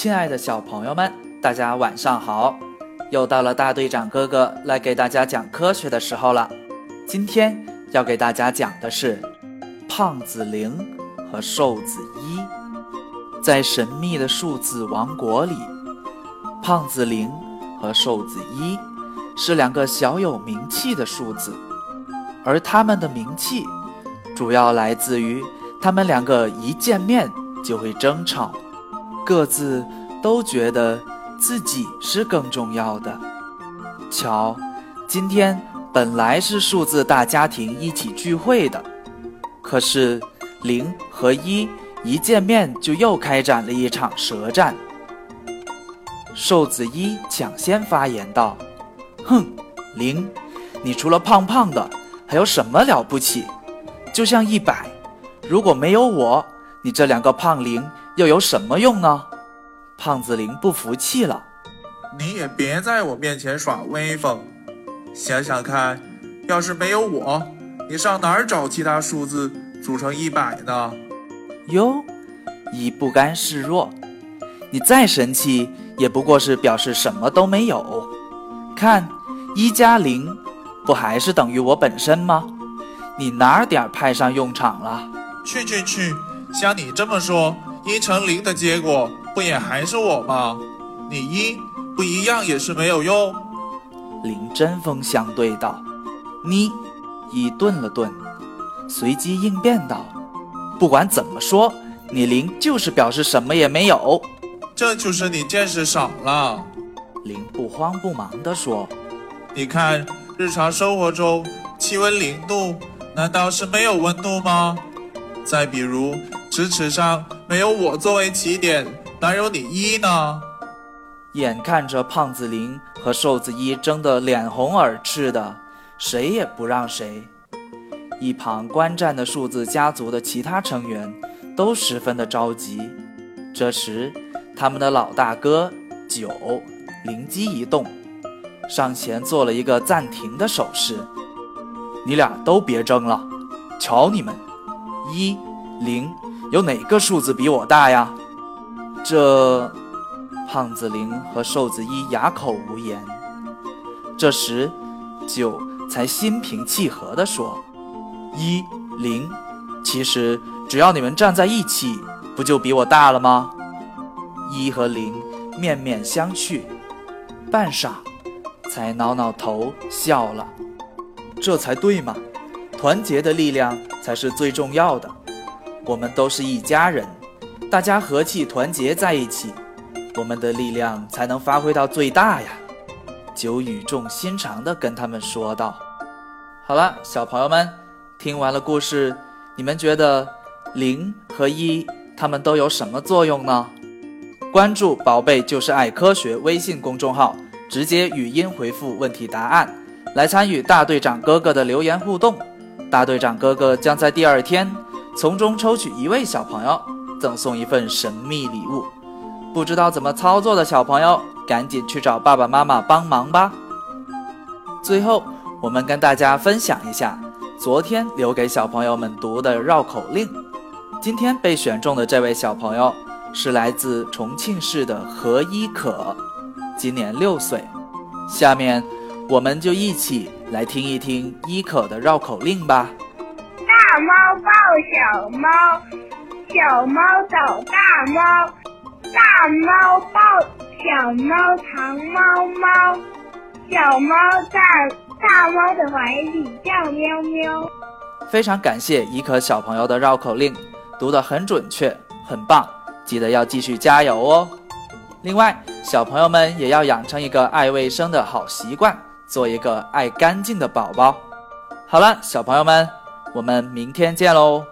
亲爱的小朋友们，大家晚上好！又到了大队长哥哥来给大家讲科学的时候了。今天要给大家讲的是胖子零和瘦子一。在神秘的数字王国里，胖子零和瘦子一是两个小有名气的数字，而他们的名气主要来自于他们两个一见面就会争吵。各自都觉得自己是更重要的。瞧，今天本来是数字大家庭一起聚会的，可是零和一一见面就又开展了一场舌战。瘦子一抢先发言道：“哼，零，你除了胖胖的，还有什么了不起？就像一百，如果没有我，你这两个胖零。”又有什么用呢？胖子林不服气了。你也别在我面前耍威风。想想看，要是没有我，你上哪儿找其他数字组成一百呢？哟，一不甘示弱。你再生气，也不过是表示什么都没有。看，一加零，不还是等于我本身吗？你哪点派上用场了？去去去！像你这么说。一乘零的结果不也还是我吗？你一不一样也是没有用。零针锋相对道。你一顿了顿，随即应变道：“不管怎么说，你零就是表示什么也没有。这就是你见识少了。”零不慌不忙地说：“你看，日常生活中气温零度，难道是没有温度吗？再比如。”直尺上没有我作为起点，哪有你一呢？眼看着胖子零和瘦子一争得脸红耳赤的，谁也不让谁。一旁观战的数字家族的其他成员都十分的着急。这时，他们的老大哥九灵机一动，上前做了一个暂停的手势：“你俩都别争了，瞧你们，一零。”有哪个数字比我大呀？这胖子零和瘦子一哑口无言。这时，九才心平气和地说：“一零，其实只要你们站在一起，不就比我大了吗？”一和零面面相觑，半晌，才挠挠头笑了。这才对嘛，团结的力量才是最重要的。我们都是一家人，大家和气团结在一起，我们的力量才能发挥到最大呀！九语重心长地跟他们说道。好了，小朋友们，听完了故事，你们觉得零和一他们都有什么作用呢？关注“宝贝就是爱科学”微信公众号，直接语音回复问题答案，来参与大队长哥哥的留言互动。大队长哥哥将在第二天。从中抽取一位小朋友，赠送一份神秘礼物。不知道怎么操作的小朋友，赶紧去找爸爸妈妈帮忙吧。最后，我们跟大家分享一下昨天留给小朋友们读的绕口令。今天被选中的这位小朋友是来自重庆市的何一可，今年六岁。下面，我们就一起来听一听一可的绕口令吧。大猫抱小猫，小猫找大猫，大猫抱小猫藏猫猫，小猫在大猫的怀里叫喵喵。非常感谢怡可小朋友的绕口令，读得很准确，很棒，记得要继续加油哦。另外，小朋友们也要养成一个爱卫生的好习惯，做一个爱干净的宝宝。好了，小朋友们。我们明天见喽。